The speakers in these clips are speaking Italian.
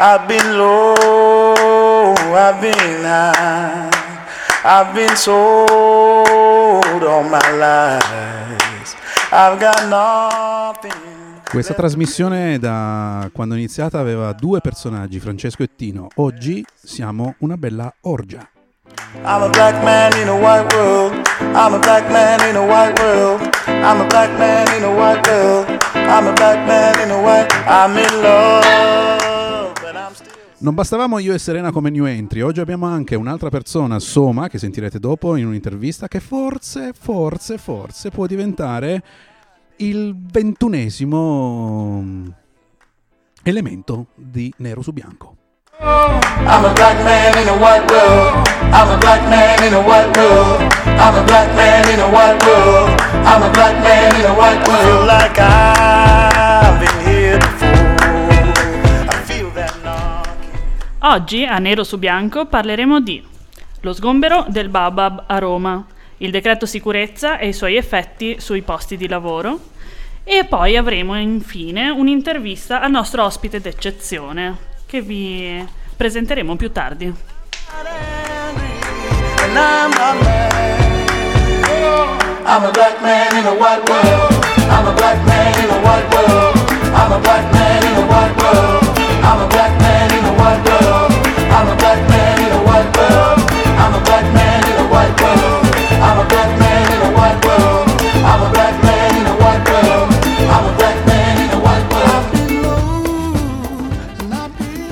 I've been low, I've been high, I've been sold all my lies. I've got nothing. Questa trasmissione da quando è iniziata aveva due personaggi, Francesco e Tino. Oggi siamo una bella orgia. I'm a black man in a white world. I'm a black man in a white world. I'm a black man in a white world. I'm a black man in a white. I'm in love. Non bastavamo io e Serena come new entry, oggi abbiamo anche un'altra persona, Soma, che sentirete dopo in un'intervista, che forse, forse, forse può diventare il ventunesimo elemento di Nero su Bianco. I'm a black man in a white world. I'm a black man in a white world. I'm a black man in a white world. I'm a black man in a white world. Like I've been Oggi a Nero su Bianco parleremo di lo sgombero del Babab a Roma, il decreto sicurezza e i suoi effetti sui posti di lavoro e poi avremo infine un'intervista al nostro ospite d'eccezione che vi presenteremo più tardi. I'm a black man in a white world. white blood. I'm a black man in a white world.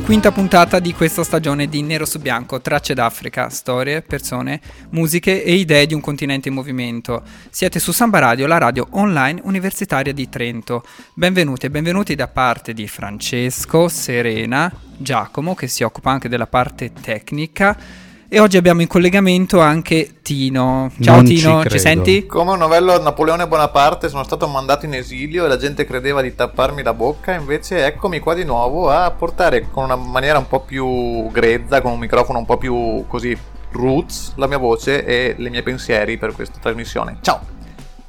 Quinta puntata di questa stagione di Nero su Bianco, tracce d'Africa, storie, persone, musiche e idee di un continente in movimento. Siete su Samba Radio, la radio online universitaria di Trento. Benvenuti e benvenuti da parte di Francesco, Serena, Giacomo che si occupa anche della parte tecnica e oggi abbiamo in collegamento anche Tino. Ciao Non ci Tino, ci, credo. senti? Come un novello Napoleone Bonaparte sono stato mandato in esilio e la gente credeva di tapparmi la bocca, invece eccomi qua di nuovo a portare con una maniera un po' più grezza, con un microfono un po' più così roots, la mia voce e i miei pensieri per questa trasmissione. Ciao!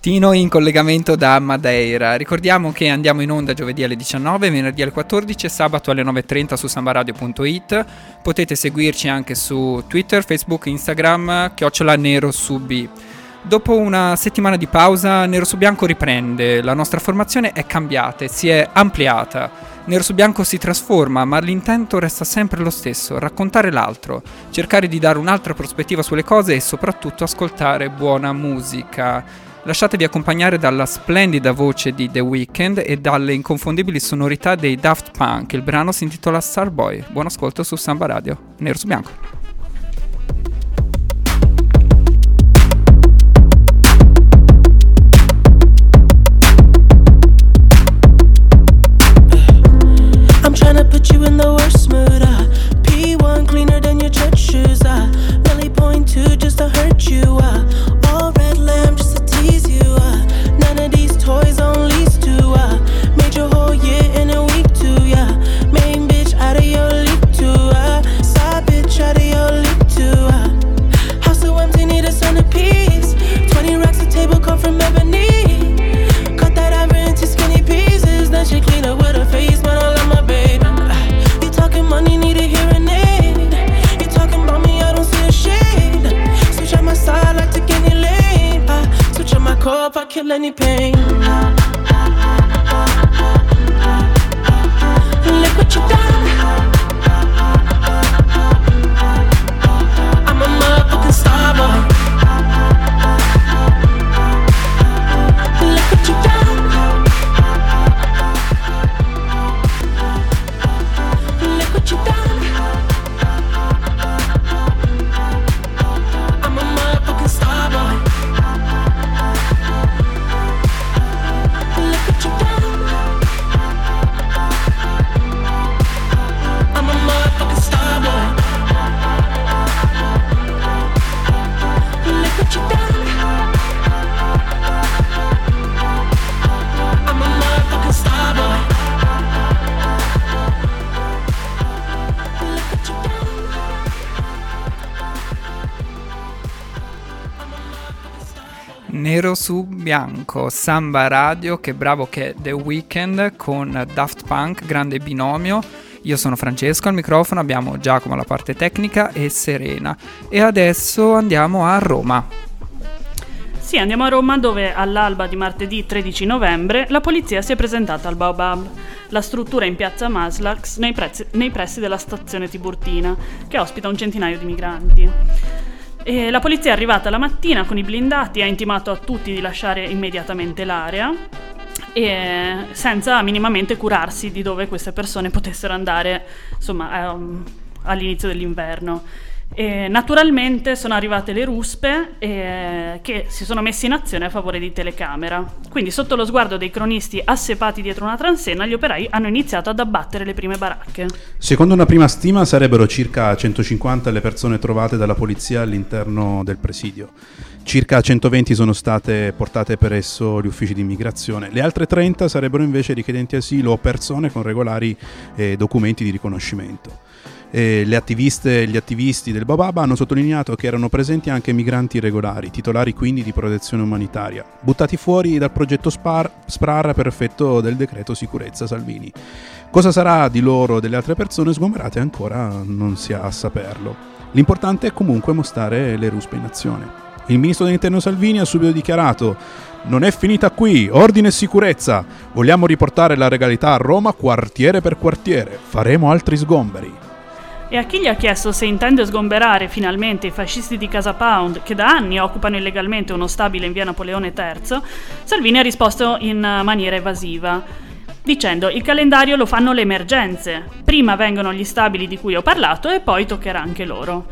Tino in collegamento da Madeira. Ricordiamo che andiamo in onda giovedì alle 19, venerdì alle 14 e sabato alle 9.30 su sambaradio.it. Potete seguirci anche su Twitter, Facebook, Instagram, chiocciola nero su. Dopo una settimana di pausa, Nero su Bianco riprende. La nostra formazione è cambiata e si è ampliata. Nero su Bianco si trasforma, ma l'intento resta sempre lo stesso: raccontare l'altro, cercare di dare un'altra prospettiva sulle cose e soprattutto ascoltare buona musica. Lasciatevi accompagnare dalla splendida voce di The Weeknd e dalle inconfondibili sonorità dei Daft Punk. Il brano si intitola Starboy. Buon ascolto su Samba Radio. Nero su Bianco. Nero su bianco, Samba Radio, che bravo che è The Weeknd con Daft Punk, grande binomio. Io sono Francesco al microfono, abbiamo Giacomo alla parte tecnica e Serena. E adesso andiamo a Roma. Sì, andiamo a Roma dove all'alba di martedì 13 novembre la polizia si è presentata al Baobab, la struttura in piazza Maslax nei, prezzi- nei pressi della stazione Tiburtina, che ospita un centinaio di migranti. E la polizia è arrivata la mattina con i blindati, ha intimato a tutti di lasciare immediatamente l'area e senza minimamente curarsi di dove queste persone potessero andare insomma, ehm, all'inizio dell'inverno. E naturalmente sono arrivate le ruspe eh, che si sono messe in azione a favore di telecamera. Quindi sotto lo sguardo dei cronisti assepati dietro una transenna, gli operai hanno iniziato ad abbattere le prime baracche. Secondo una prima stima sarebbero circa 150 le persone trovate dalla polizia all'interno del presidio. Circa 120 sono state portate presso gli uffici di immigrazione. Le altre 30 sarebbero invece richiedenti asilo o persone con regolari eh, documenti di riconoscimento. E le attiviste e gli attivisti del Bababa hanno sottolineato che erano presenti anche migranti irregolari, titolari quindi di protezione umanitaria, buttati fuori dal progetto Spar, SPRAR per effetto del decreto sicurezza Salvini. Cosa sarà di loro o delle altre persone sgomberate ancora non si ha a saperlo. L'importante è comunque mostrare le ruspe in azione. Il ministro dell'interno Salvini ha subito dichiarato non è finita qui, ordine e sicurezza. Vogliamo riportare la regalità a Roma quartiere per quartiere. Faremo altri sgomberi. E a chi gli ha chiesto se intende sgomberare finalmente i fascisti di Casa Pound, che da anni occupano illegalmente uno stabile in via Napoleone III, Salvini ha risposto in maniera evasiva, dicendo il calendario lo fanno le emergenze, prima vengono gli stabili di cui ho parlato e poi toccherà anche loro.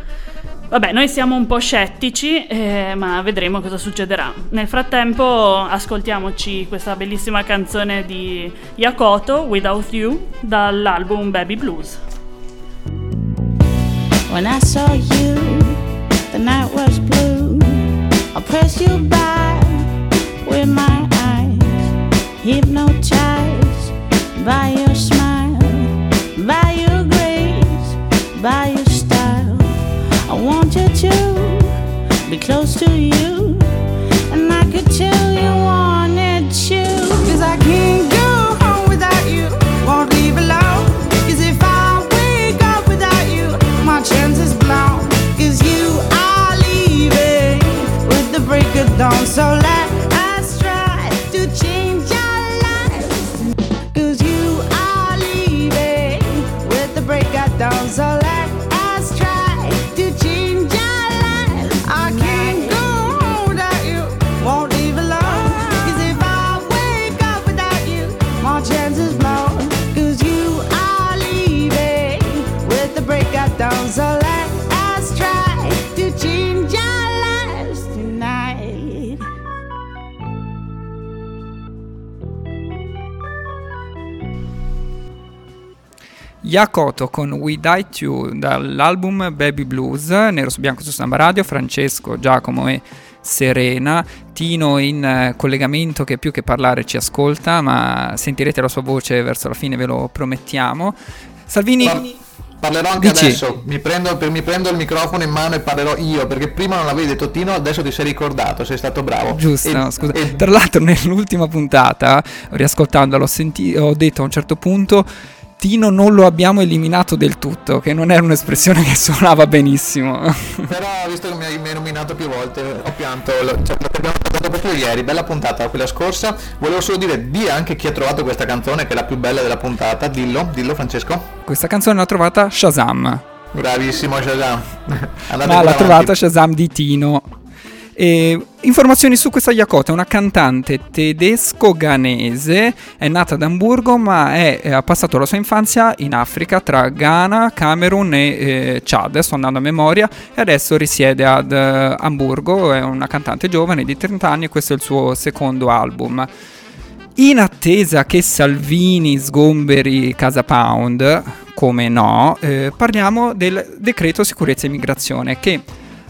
Vabbè, noi siamo un po' scettici, eh, ma vedremo cosa succederà. Nel frattempo ascoltiamoci questa bellissima canzone di Yakoto, Without You, dall'album Baby Blues. When I saw you, the night was blue. I pressed you by Yakoto con We Die You dall'album Baby Blues, nero su bianco su Samba Radio, Francesco, Giacomo e Serena, Tino in eh, collegamento che più che parlare ci ascolta, ma sentirete la sua voce verso la fine, ve lo promettiamo. Salvini, Par- Parlerò anche Dici. adesso, mi prendo, per- mi prendo il microfono in mano e parlerò io, perché prima non l'avevi detto Tino, adesso ti sei ricordato, sei stato bravo. Giusto, E- scusa. e- Tra l'altro nell'ultima puntata, riascoltandola, ho, senti- ho detto a un certo punto Tino non lo abbiamo eliminato del tutto, che non era un'espressione che suonava benissimo. Però visto che mi hai, mi hai nominato più volte, ho pianto, cioè, l'abbiamo trattato proprio ieri, bella puntata quella scorsa. Volevo solo dire, di anche chi ha trovato questa canzone, che è la più bella della puntata, dillo, dillo Francesco. Questa canzone l'ha trovata Shazam. Bravissimo Shazam. Andate Ma l'ha avanti. trovata Shazam di Tino. E informazioni su questa Yakoto, è una cantante tedesco-ghanese, è nata ad Amburgo ma è- ha passato la sua infanzia in Africa tra Ghana, Camerun e eh, Chad, sto andando a memoria, e adesso risiede ad eh, Amburgo, è una cantante giovane di 30 anni e questo è il suo secondo album. In attesa che Salvini sgomberi Casa Pound, come no, eh, parliamo del decreto sicurezza e immigrazione che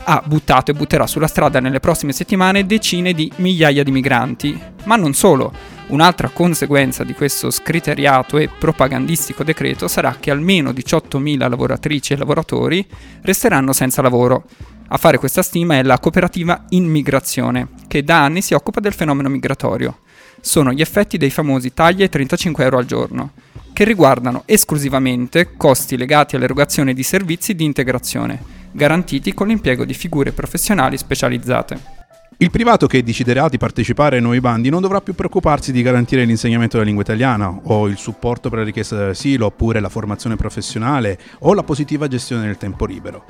ha buttato e butterà sulla strada nelle prossime settimane decine di migliaia di migranti. Ma non solo. Un'altra conseguenza di questo scriteriato e propagandistico decreto sarà che almeno 18.000 lavoratrici e lavoratori resteranno senza lavoro. A fare questa stima è la cooperativa Immigrazione, che da anni si occupa del fenomeno migratorio. Sono gli effetti dei famosi tagli ai 35 euro al giorno. che riguardano esclusivamente costi legati all'erogazione di servizi di integrazione, garantiti con l'impiego di figure professionali specializzate. Il privato che deciderà di partecipare ai nuovi bandi non dovrà più preoccuparsi di garantire l'insegnamento della lingua italiana o il supporto per la richiesta d'asilo oppure la formazione professionale o la positiva gestione del tempo libero.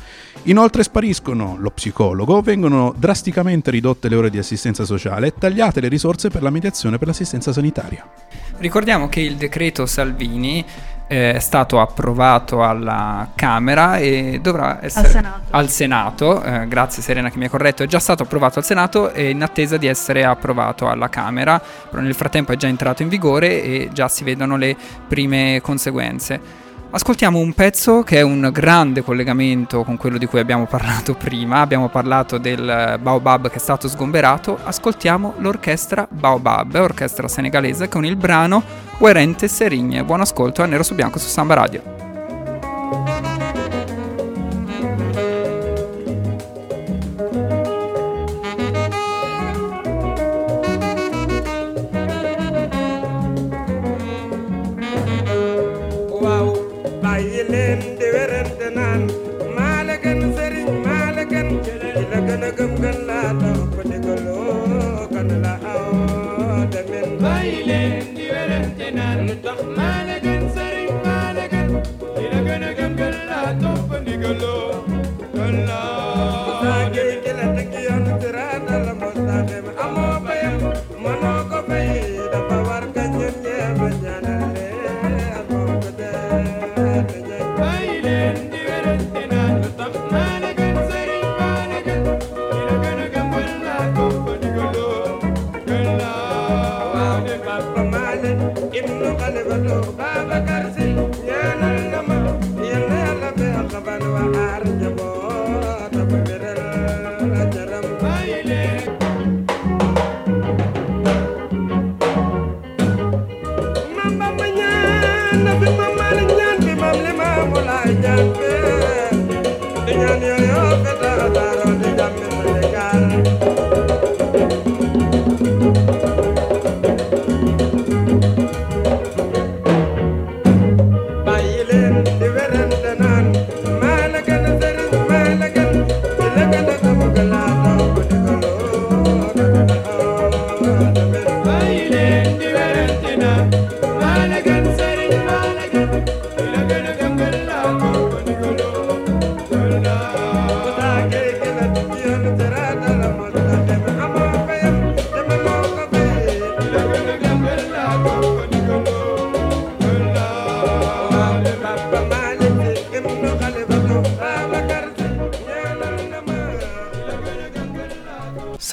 Inoltre spariscono lo psicologo, vengono drasticamente ridotte le ore di assistenza sociale e tagliate le risorse per la mediazione per l'assistenza sanitaria. Ricordiamo che il decreto Salvini è stato approvato alla Camera e dovrà essere Senato. al Senato, eh, grazie Serena che mi ha corretto, è già stato approvato al Senato e in attesa di essere approvato alla Camera, però nel frattempo è già entrato in vigore e già si vedono le prime conseguenze. Ascoltiamo un pezzo che è un grande collegamento con quello di cui abbiamo parlato prima. Abbiamo parlato del Baobab che è stato sgomberato. Ascoltiamo l'orchestra Baobab, orchestra senegalese, con il brano Werente Serigne. Buon ascolto a Nero su Bianco su Samba Radio.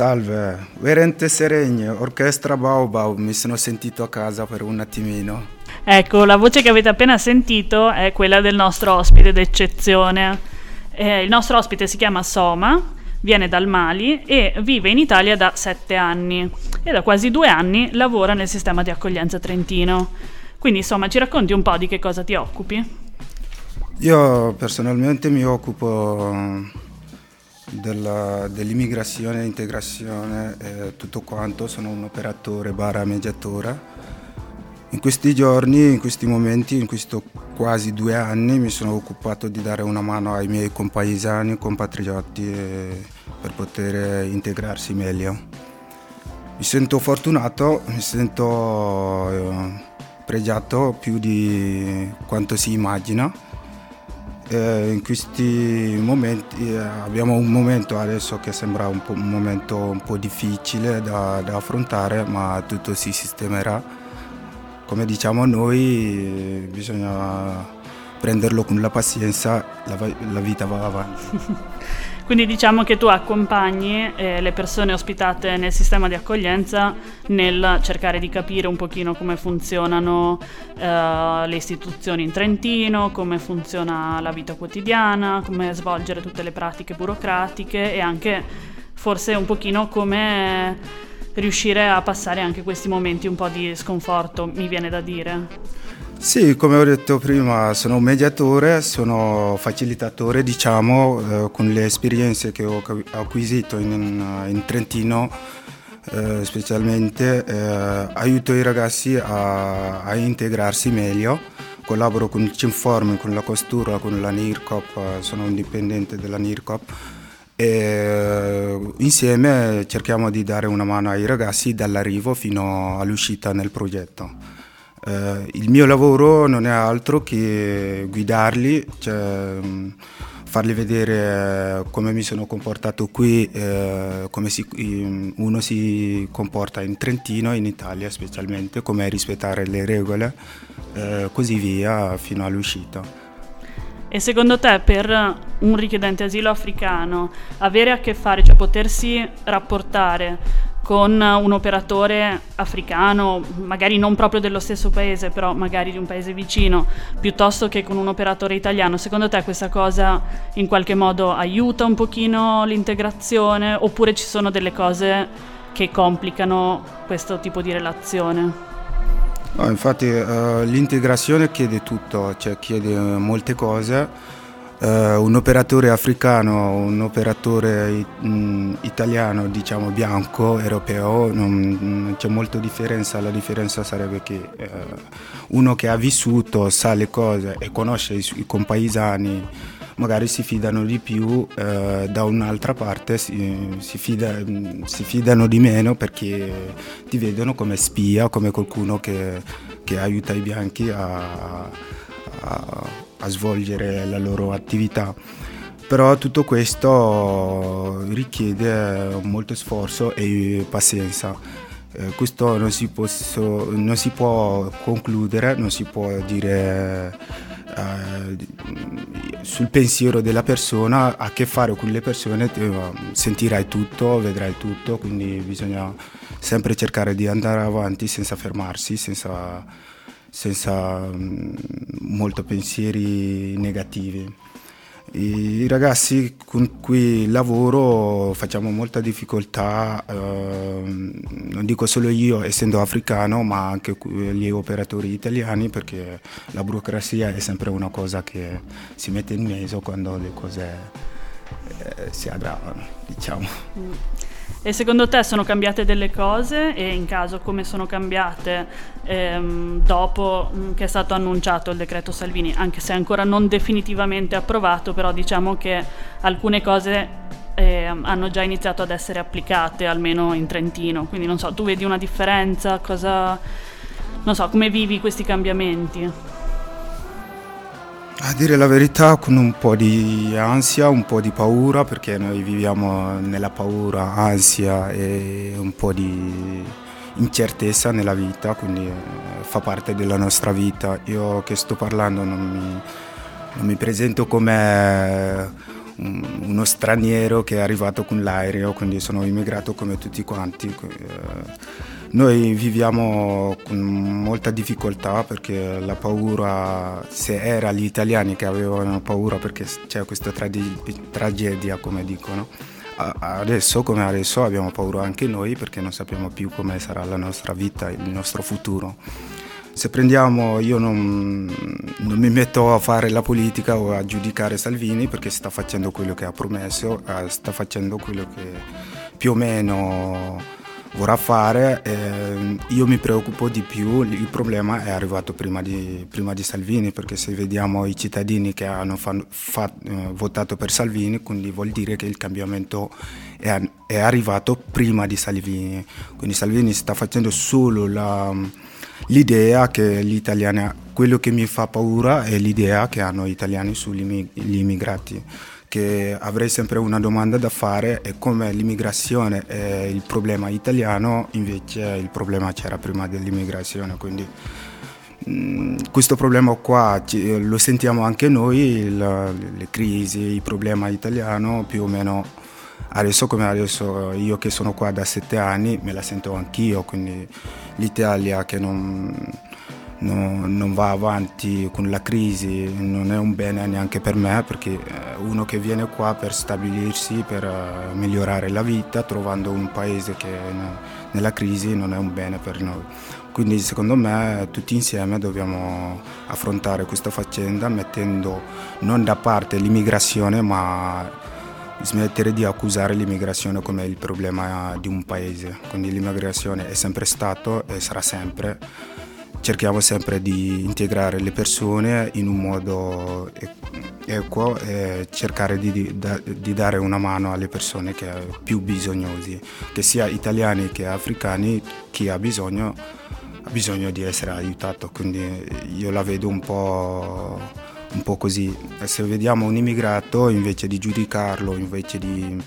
Salve, Verente Seregne, orchestra Baobab, mi sono sentito a casa per un attimino. Ecco, la voce che avete appena sentito è quella del nostro ospite d'eccezione. Eh, il nostro ospite si chiama Soma, viene dal Mali e vive in Italia da sette anni e da quasi due anni lavora nel sistema di accoglienza trentino. Quindi insomma ci racconti un po' di che cosa ti occupi? Io personalmente mi occupo della- dell'immigrazione integrazione e tutto quanto, sono un operatore barra mediatore. In questi giorni, in questi momenti, in questi quasi due anni mi sono occupato di dare una mano ai miei compaesani, compatrioti eh, per poter integrarsi meglio. Mi sento fortunato, mi sento eh, pregiato più di quanto si immagina. Eh, in questi momenti eh, abbiamo un momento adesso che sembra un, un momento un po' difficile da, da affrontare, ma tutto si sistemerà. Come diciamo noi, bisogna prenderlo con la pazienza, la, la vita va avanti. Quindi diciamo che tu accompagni eh, le persone ospitate nel sistema di accoglienza nel cercare di capire un pochino come funzionano eh, le istituzioni in Trentino, come funziona la vita quotidiana, come svolgere tutte le pratiche burocratiche e anche forse un pochino come riuscire a passare anche questi momenti un po' di sconforto, mi viene da dire. Sì, come ho detto prima, sono un mediatore, sono facilitatore, diciamo, eh, con le esperienze che ho acquisito in, in Trentino eh, specialmente eh, aiuto i ragazzi a, a integrarsi meglio. Collaboro con il Cinform, con la costura, con la NIRCOP, eh, sono un dipendente della NIRCOP e eh, insieme cerchiamo di dare una mano ai ragazzi dall'arrivo fino all'uscita nel progetto. Eh, il mio lavoro non è altro che guidarli, cioè, mh, fargli vedere come mi sono comportato qui, eh, come si- i- uno si comporta in Trentino, in Italia specialmente, come rispettare le regole, eh, così via fino all'uscita. E secondo te per un richiedente asilo africano avere a che fare, cioè potersi rapportare con un operatore africano, magari non proprio dello stesso paese, però magari di un paese vicino, piuttosto che con un operatore italiano, secondo te questa cosa in qualche modo aiuta un pochino l'integrazione oppure ci sono delle cose che complicano questo tipo di relazione? No, infatti eh, l'integrazione chiede tutto, cioè chiede molte cose. Eh, un operatore africano, un operatore mh, italiano, diciamo bianco, europeo, non, non c'è molta differenza. La differenza sarebbe che eh, uno che ha vissuto, sa le cose e conosce i, i compaesani, magari si fidano di più, eh, da un'altra parte si, si fida- mh, si fidano di meno perché ti vedono come spia, come qualcuno che, che aiuta i bianchi a, a- a svolgere la loro attività. Però tutto questo richiede molto sforzo e pazienza. Eh, questo non si, posso- non si può concludere, non si può dire eh, sul pensiero della persona, a che fare con le persone, sentirai tutto, vedrai tutto, quindi bisogna sempre cercare di andare avanti senza fermarsi, senza, senza mm, molto pensieri negativi. I ragazzi con cui lavoro facciamo molta difficoltà, ehm, non dico solo io essendo africano, ma anche gli operatori italiani perché la burocrazia è sempre una cosa che si mette in mezzo quando le cose eh, si aggravano, diciamo. E secondo te sono cambiate delle cose? E in caso come sono cambiate ehm, dopo mh, che è stato annunciato il decreto Salvini, anche se ancora non definitivamente approvato, però diciamo che alcune cose ehm, hanno già iniziato ad essere applicate, almeno in Trentino, quindi non so, tu vedi una differenza, cosa... non so, come vivi questi cambiamenti? A dire la verità con un po' di ansia, un po' di paura, perché noi viviamo nella paura, ansia e un po' di incertezza nella vita, quindi eh, fa parte della nostra vita. Io che sto parlando non mi, non mi presento come un- uno straniero che è arrivato con l'aereo, quindi sono immigrato come tutti quanti. Noi viviamo con molta difficoltà perché la paura, se era gli italiani che avevano paura perché c'è questa tradi- tragedia, come dicono, adesso come adesso abbiamo paura anche noi perché non sappiamo più come sarà la nostra vita, il nostro futuro. Se prendiamo, io non, non mi metto a fare la politica o a giudicare Salvini perché sta facendo quello che ha promesso, eh, sta facendo quello che più o meno vorrà fare. eh, io mi preoccupo di più, il problema è arrivato prima di, prima di Salvini perché se vediamo i cittadini che hanno fan- fa- eh, votato per Salvini, quindi vuol dire che il cambiamento è, è arrivato prima di Salvini. Quindi Salvini sta facendo solo la l'idea che gli italiani, quello che mi fa paura è l'idea che hanno gli italiani sugli immi- gli immigrati. Che avrei sempre una domanda da fare è come l'immigrazione è il problema italiano, invece il problema c'era prima dell'immigrazione. Quindi mm, questo problema qua lo sentiamo anche noi, il- le crisi, il problema italiano più o meno adesso come adesso io che sono qua da sette anni me la sento anch'io, quindi l'Italia che non, non- non va avanti con la crisi non è un bene neanche per me perché eh, uno che viene qua per stabilirsi, per eh, migliorare la vita, trovando un paese che è ne- nella crisi non è un bene per noi. Quindi secondo me tutti insieme dobbiamo affrontare questa faccenda mettendo non da parte l'immigrazione ma smettere di accusare l'immigrazione come il problema di un paese. Quindi l'immigrazione è sempre stato e sarà sempre. Cerchiamo sempre di integrare le persone in un modo equo e cercare di, di- da- di dare una mano alle persone che più bisognosi, che sia italiani che africani, chi ha bisogno ha bisogno di essere aiutato, quindi io la vedo un po', un po' così. Se vediamo un immigrato, invece di giudicarlo, invece di,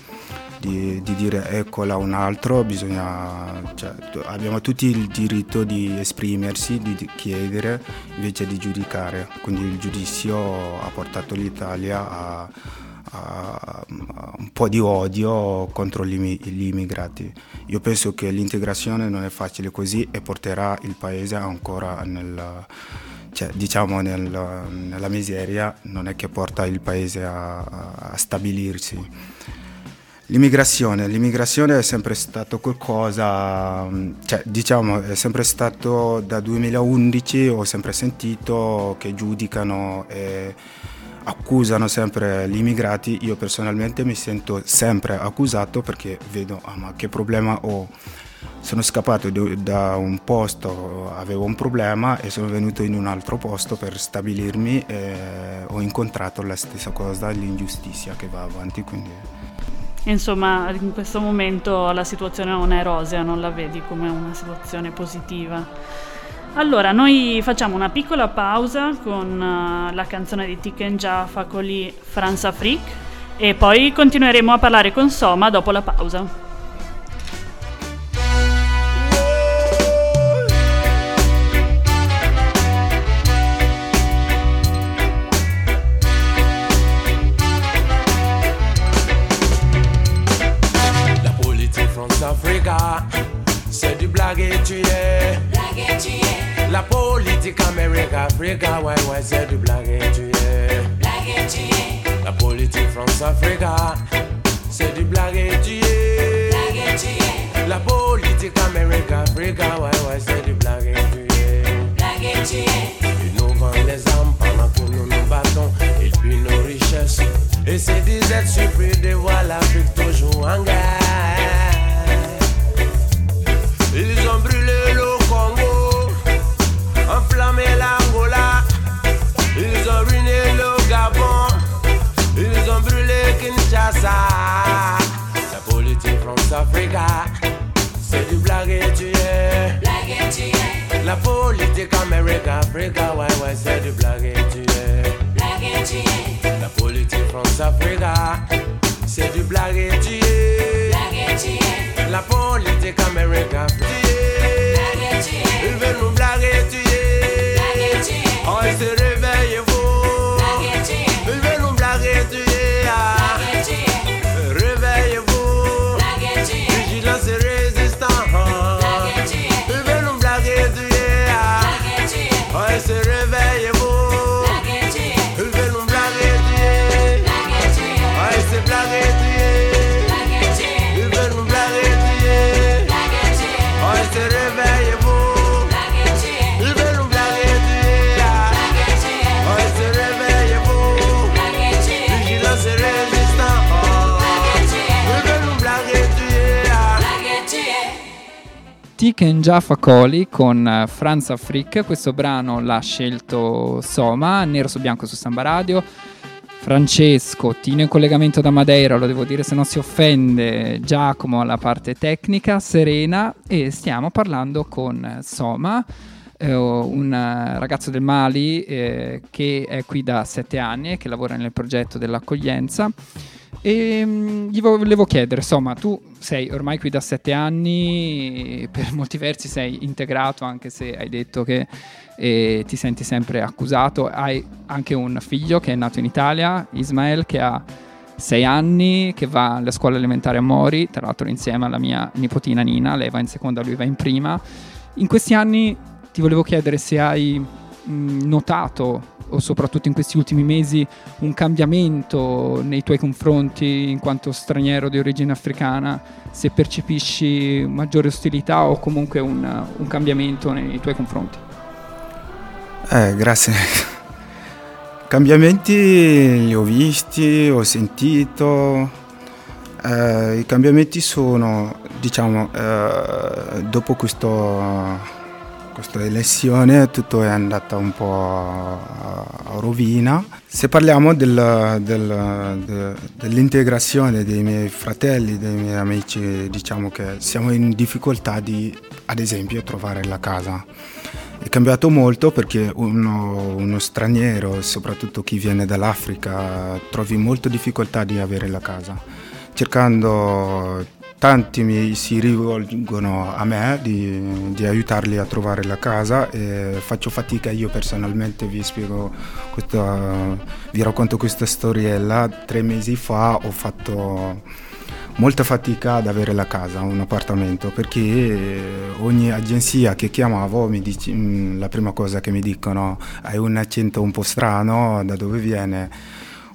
di- di dire eccola un altro, bisogna, cioè, abbiamo tutti il diritto di esprimersi, di, chiedere, invece di giudicare. Quindi il giudizio ha portato l'Italia a, a- a un po' di odio contro gli, gli immigrati. Io penso che l'integrazione non è facile così e porterà il paese ancora nel, cioè, diciamo nel- nella miseria, non è che porta il paese a, a stabilirsi. L'immigrazione, l'immigrazione è sempre stato qualcosa, cioè diciamo è sempre stato da 2011 ho sempre sentito che giudicano e accusano sempre gli immigrati, io personalmente mi sento sempre accusato perché vedo ah, ma che problema ho. Sono scappato da un posto, avevo un problema e sono venuto in un altro posto per stabilirmi e ho incontrato la stessa cosa, l'ingiustizia che va avanti. Quindi... Insomma, in questo momento la situazione non è rosea, non la vedi come una situazione positiva. Allora, noi facciamo una piccola pausa con eh, la canzone di Tiken Jah Fakoli France Afrique e poi continueremo a parlare con Soma dopo la pausa. Amérique-Africa, ouais, ouais, c'est du blague et tu es. La politique France-Africa, c'est du blague et tu es. La politique Tiken Jah Fakoli con eh, Franz Afrique, questo brano l'ha scelto Soma, nero su bianco su Samba Radio. Francesco, Tino in collegamento da Madeira, lo devo dire se non si offende, Giacomo alla parte tecnica, Serena e stiamo parlando con eh, Soma, eh, un eh, ragazzo del Mali eh, che è qui da sette anni e che lavora nel progetto dell'accoglienza. E mm, gli volevo chiedere, insomma, tu sei ormai qui da sette anni, per molti versi sei integrato, anche se hai detto che eh, ti senti sempre accusato. Hai anche un figlio che è nato in Italia, Ismael, che ha sei anni, che va alla scuola elementare a Mori, tra l'altro insieme alla mia nipotina Nina, lei va in seconda, lui va in prima. In questi anni ti volevo chiedere se hai notato, o soprattutto in questi ultimi mesi, un cambiamento nei tuoi confronti in quanto straniero di origine africana, se percepisci maggiore ostilità o comunque un, un cambiamento nei tuoi confronti. Eh, grazie. Cambiamenti li ho visti, ho sentito, eh, i cambiamenti sono, diciamo, eh, dopo questo, questa elezione tutto è andato un po' a rovina. Se parliamo del- del- de- dell'integrazione dei miei fratelli, dei miei amici, diciamo che siamo in difficoltà di, ad esempio, trovare la casa. È cambiato molto perché uno, uno straniero, soprattutto chi viene dall'Africa, trovi molto difficoltà di avere la casa. Cercando, tanti mi si rivolgono a me di, di aiutarli a trovare la casa e faccio fatica io personalmente, vi spiego, questa, vi racconto questa storiella. Tre mesi fa ho fatto molta fatica ad avere la casa, un appartamento, perché eh, ogni agenzia che chiamavo mi dice, mm, la prima cosa che mi dicono hai un accento un po' strano, da dove viene?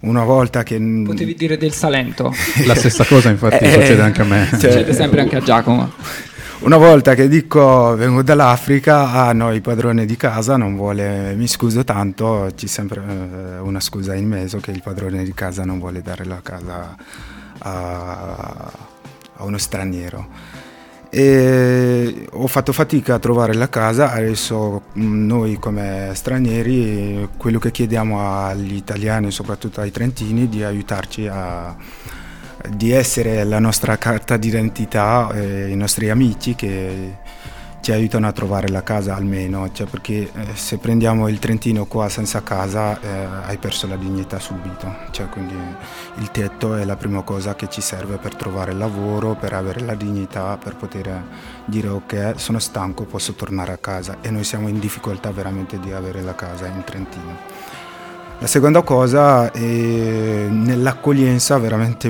Una volta che... Potevi dire del Salento. La stessa cosa infatti Eh, succede anche a me. cioè- Succede sempre anche a Giacomo. Una volta che dico vengo dall'Africa, ah no, il padrone di casa non vuole, mi scuso tanto, c'è sempre eh, una scusa in mezzo che il padrone di casa non vuole dare la casa a, a uno straniero. E ho fatto fatica a trovare la casa, adesso mh, noi come stranieri quello che chiediamo agli italiani, soprattutto ai trentini, di aiutarci a, di essere la nostra carta d'identità, eh, i nostri amici che ci aiutano a trovare la casa almeno, cioè perché eh, se prendiamo il Trentino qua senza casa eh, hai perso la dignità subito, cioè quindi il tetto è la prima cosa che ci serve per trovare lavoro, per avere la dignità, per poter dire ok sono stanco, posso tornare a casa e noi siamo in difficoltà veramente di avere la casa in Trentino. La seconda cosa è nell'accoglienza, veramente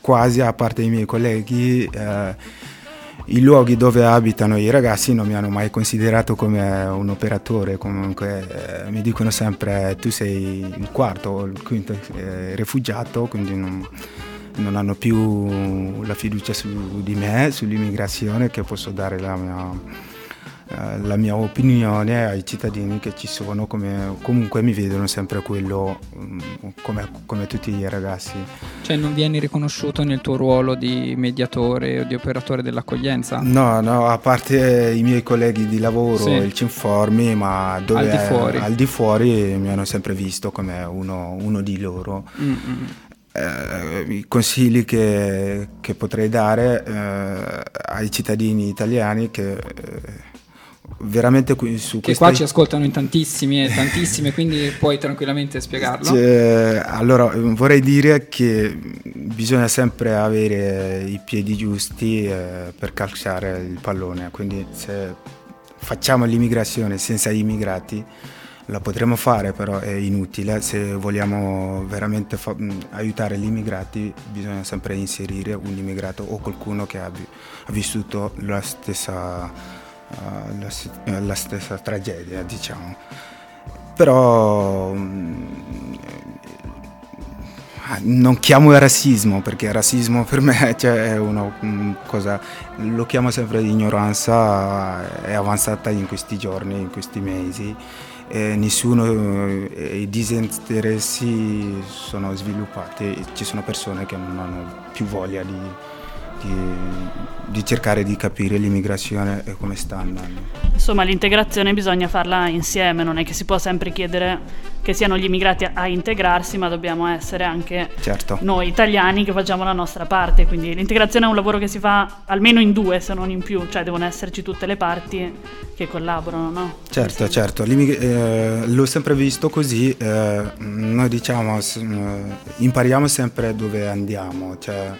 quasi a parte i miei colleghi, eh, i luoghi dove abitano i ragazzi non mi hanno mai considerato come un operatore, comunque eh, mi dicono sempre tu sei il quarto o il quinto eh, rifugiato, quindi non, non hanno più la fiducia su di me, sull'immigrazione, che posso dare la mia, la mia opinione ai cittadini che ci sono, come, comunque mi vedono sempre quello mm, come, come tutti i ragazzi. Cioè non vieni riconosciuto nel tuo ruolo di mediatore o di operatore dell'accoglienza? No, no, a parte i miei colleghi di lavoro, Sì. il Cinformi, ma dove Al di fuori. al di fuori mi hanno sempre visto come uno, uno di loro. Mm, mm. Eh, I consigli che, che potrei dare eh, ai cittadini italiani che eh, veramente qui- su Che qua ci ascoltano in tantissimi e tantissime, quindi puoi tranquillamente spiegarlo. Cioè, allora, vorrei dire che bisogna sempre avere i piedi giusti eh, per calciare il pallone, quindi se facciamo l'immigrazione senza immigrati la potremo fare, però è inutile. Se vogliamo veramente fa- mh, aiutare gli immigrati bisogna sempre inserire un immigrato o qualcuno che vi- ha vissuto la stessa, la eh, la stessa tragedia, diciamo. Però mm, eh, non chiamo il razzismo perché il razzismo per me cioè, è una mm, cosa, lo chiamo sempre ignoranza, è avanzata in questi giorni, in questi mesi. E nessuno, eh, i disinteressi sono sviluppati, ci sono persone che non hanno più voglia di, di- di cercare di capire l'immigrazione e come sta andando. Insomma, l'integrazione bisogna farla insieme, non è che si può sempre chiedere che siano gli immigrati a, integrarsi, ma dobbiamo essere anche Certo. noi italiani che facciamo la nostra parte. Quindi l'integrazione è un lavoro che si fa almeno in due, se non in più, cioè devono esserci tutte le parti che collaborano, no? Certo, certo, eh, l'ho sempre visto così, eh, noi diciamo, eh, impariamo sempre dove andiamo, cioè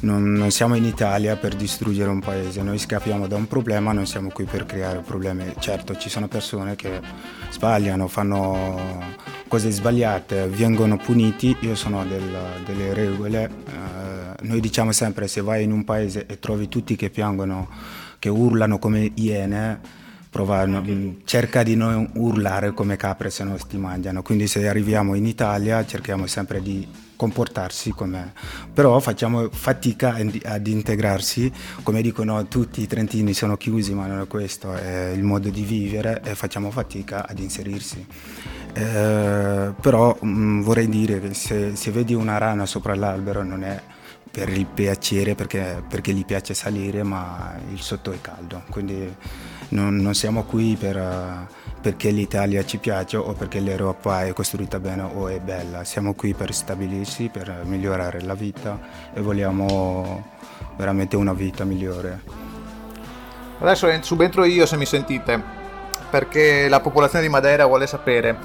non, non siamo in Italia per distruggere un paese, noi scappiamo da un problema, non siamo qui per creare problemi. Certo, ci sono persone che sbagliano, fanno cose sbagliate, vengono puniti, io sono del- delle regole, eh, noi diciamo sempre se vai in un paese e trovi tutti che piangono, che urlano come iene, prova, no- cerca di non urlare come capre se no ti mangiano. Quindi se arriviamo in Italia cerchiamo sempre di comportarsi come... però facciamo fatica ad- integrarsi, come dicono tutti i trentini sono chiusi, ma non è questo, è il modo di vivere e facciamo fatica ad inserirsi. Eh, però mh, vorrei dire che se, se vedi una rana sopra l'albero non è per il piacere, perché, perché gli piace salire, ma il sotto è caldo. Quindi non, non siamo qui per, eh, perché l'Italia ci piace o perché l'Europa è costruita bene o è bella. Siamo qui per stabilirsi, per migliorare la vita e vogliamo veramente una vita migliore. Adesso subentro io se mi sentite, perché la popolazione di Madeira vuole sapere.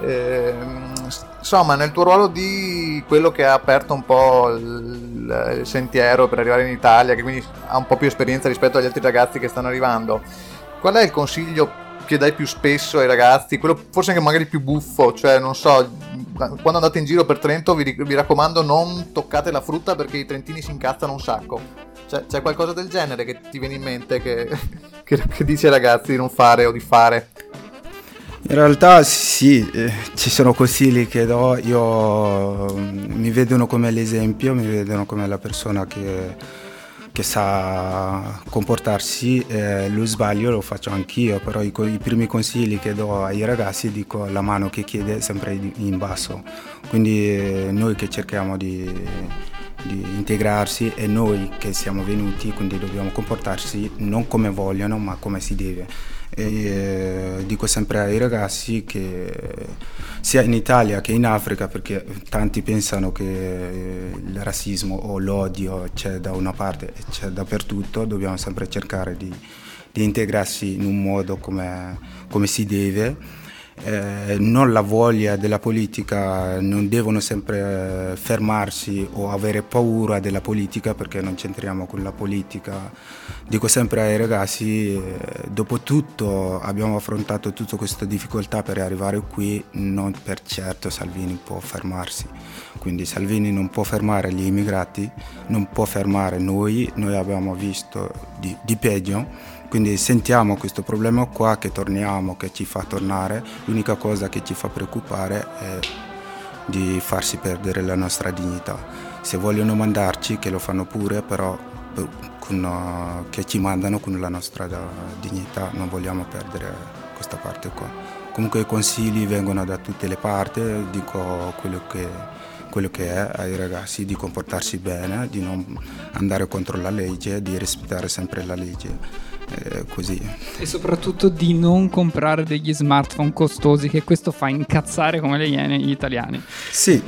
ehm, insomma, nel tuo ruolo di quello che ha aperto un po' il, il sentiero per arrivare in Italia, che quindi ha un po' più esperienza rispetto agli altri ragazzi che stanno arrivando, qual è il consiglio che dai più spesso ai ragazzi? Quello forse anche magari più buffo, cioè non so, quando andate in giro per Trento vi, vi raccomando non toccate la frutta perché i trentini si incazzano un sacco. C'è, c'è qualcosa del genere che ti viene in mente che, che, che dici ai ragazzi di non fare o di fare? In realtà sì, eh, ci sono consigli che do, io mm, mi vedono come l'esempio, mi vedono come la persona che, che sa comportarsi, eh, lo sbaglio lo faccio anch'io, però i, i primi consigli che do ai ragazzi dico la mano che chiede è sempre in basso, quindi noi che cerchiamo di, di integrarsi e noi che siamo venuti, quindi dobbiamo comportarsi non come vogliono ma come si deve. E, eh, dico sempre ai ragazzi che sia in Italia che in Africa, perché tanti pensano che il razzismo o l'odio c'è da una parte e c'è dappertutto, dobbiamo sempre cercare di, di integrarsi in un modo come, come si deve. Eh, non la voglia della politica, non devono sempre eh, fermarsi o avere paura della politica perché non c'entriamo con la politica. Dico sempre ai ragazzi, eh, dopo tutto abbiamo affrontato tutte queste difficoltà per arrivare qui, non per certo Salvini può fermarsi. Quindi Salvini non può fermare gli immigrati, non può fermare noi, noi abbiamo visto di, di peggio. Quindi sentiamo questo problema qua che torniamo, che ci fa tornare, l'unica cosa che ci fa preoccupare è di farsi perdere la nostra dignità. Se vogliono mandarci, che lo fanno pure, però eh, con, eh, che ci mandano con la nostra da- dignità, non vogliamo perdere questa parte qua. Comunque i consigli vengono da tutte le parti, dico quello che, quello che è ai ragazzi, di comportarsi bene, di non andare contro la legge, di rispettare sempre la legge. Eh, così. E soprattutto di non comprare degli smartphone costosi, che questo fa incazzare come le iene gli italiani. Sì,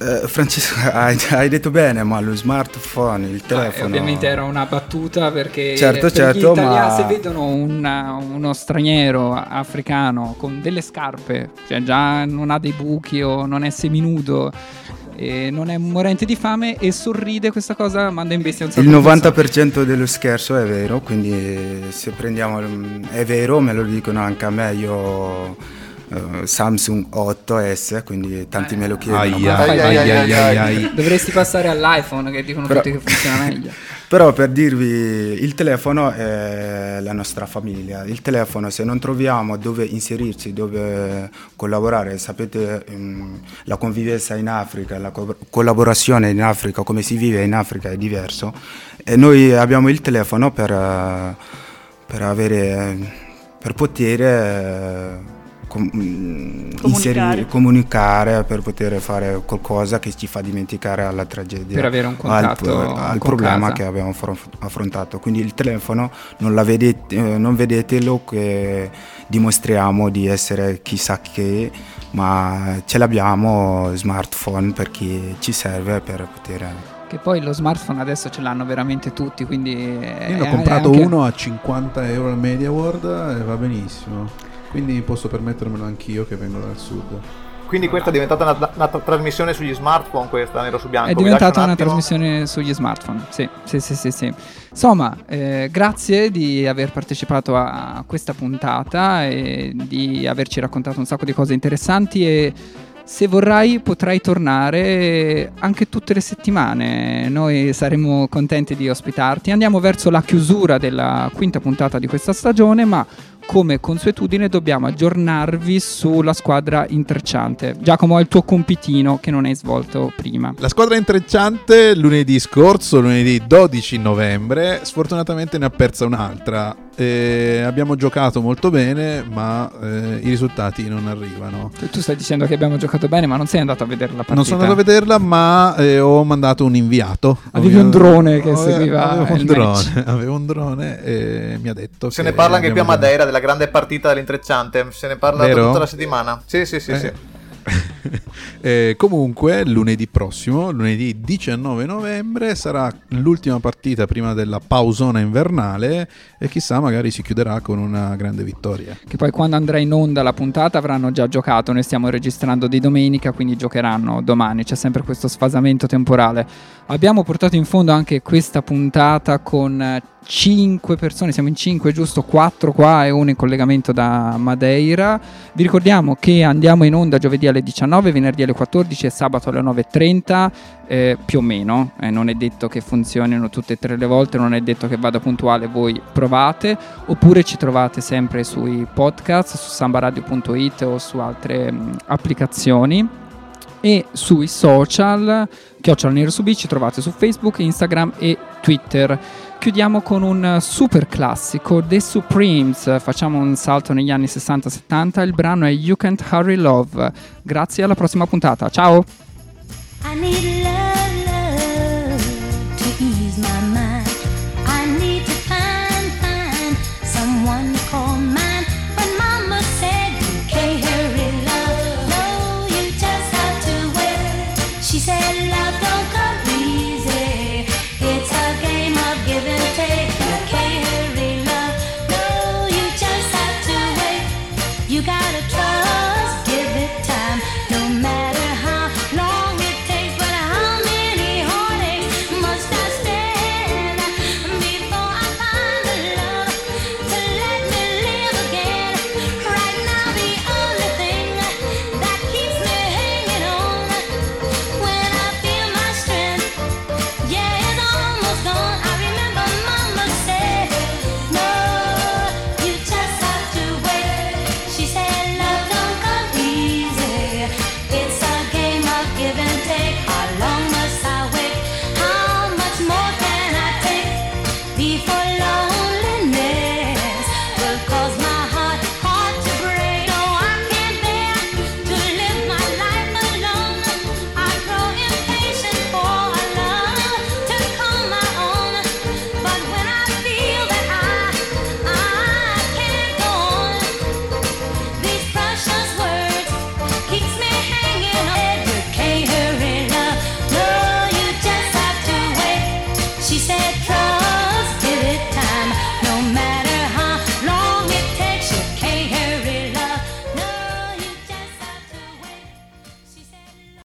eh, Francesco, hai, hai detto bene, ma lo smartphone, il telefono... ovviamente era una battuta perché Certo, per certo, gli italiani, ma- se vedono una- uno straniero africano con delle scarpe, cioè già non ha dei buchi o non è seminudo, e non è morente di fame e sorride questa cosa manda in bestia un sacco Il di persone. 90% dello scherzo è vero, quindi se prendiamo è vero, me lo dicono anche a me, io eh, Samsung 8S, quindi tanti me lo chiedono. Aia, ma- Ai, ai, ai, ai, ai. ai. Dovresti passare all'iPhone che dicono Però- tutti che funziona meglio. Però per dirvi, il telefono è la nostra famiglia. Il telefono, se non troviamo dove inserirci, dove collaborare, sapete, ehm, la convivenza in Africa, la co- collaborazione in Africa, come si vive in Africa è diverso. E noi abbiamo il telefono per, eh, per avere, per poter eh, com- mm, Comunicare. inserire- comunicare, per poter fare qualcosa che ci fa dimenticare alla tragedia Per avere un contatto al, al con problema casa. che abbiamo affron- affrontato. Quindi il telefono non, la vedete, eh, non vedetelo che dimostriamo di essere chissà che, ma ce l'abbiamo smartphone perché ci serve per poter... Che poi lo smartphone adesso ce l'hanno veramente tutti, quindi... Io ne ho comprato uno a 50 euro al Media World e va benissimo. Quindi posso permettermelo anch'io che vengo dal sud. Quindi questa è diventata una, una tra- trasmissione sugli smartphone, questa, nero su bianco. È diventata un una trasmissione sugli smartphone. Sì, sì, sì, sì. sì. Insomma, eh, grazie di aver partecipato a questa puntata e di averci raccontato un sacco di cose interessanti e se vorrai potrai tornare anche tutte le settimane. Noi saremo contenti di ospitarti. Andiamo verso la chiusura della quinta puntata di questa stagione, ma come consuetudine dobbiamo aggiornarvi sulla squadra intrecciante. Giacomo ha il tuo compitino che non hai svolto prima. La squadra intrecciante lunedì scorso, lunedì 12 novembre, sfortunatamente ne ha persa un'altra. Eh, abbiamo giocato molto bene, ma eh, i risultati non arrivano. Tu stai dicendo che abbiamo giocato bene, ma non sei andato a vedere la partita. Non sono andato a vederla, ma eh, ho mandato un inviato. Avevi un drone che Avevo- seguiva avevo un il drone, match. avevo un drone e mi ha detto Se che ne parla anche qui a Madeira della grande partita dell'intrecciante. Se ne parla Vero? tutta la settimana. Sì, sì, sì. Eh. sì. Eh, comunque, lunedì prossimo, lunedì 19 novembre, sarà l'ultima partita prima della pausona invernale e chissà, magari si chiuderà con una grande vittoria. Che poi quando andrà in onda la puntata avranno già giocato. Noi stiamo registrando di domenica, quindi giocheranno domani. C'è sempre questo sfasamento temporale. Abbiamo portato in fondo anche questa puntata con 5 persone, siamo in 5, giusto? 4 qua e uno in collegamento da Madeira. Vi ricordiamo che andiamo in onda giovedì alle 19, venerdì alle 14 e sabato alle 9.30, eh, più o meno. Eh, non è detto che funzionino tutte e tre le volte, non è detto che vada puntuale, voi provate. Oppure ci trovate sempre sui podcast, su sambaradio.it o su altre mh, applicazioni e sui social Chiocciola Nero su ci trovate su Facebook, Instagram e Twitter. Chiudiamo con un super classico, The Supremes. Facciamo un salto negli anni 60-70. Il brano è You Can't Hurry Love. Grazie, alla prossima puntata. Ciao!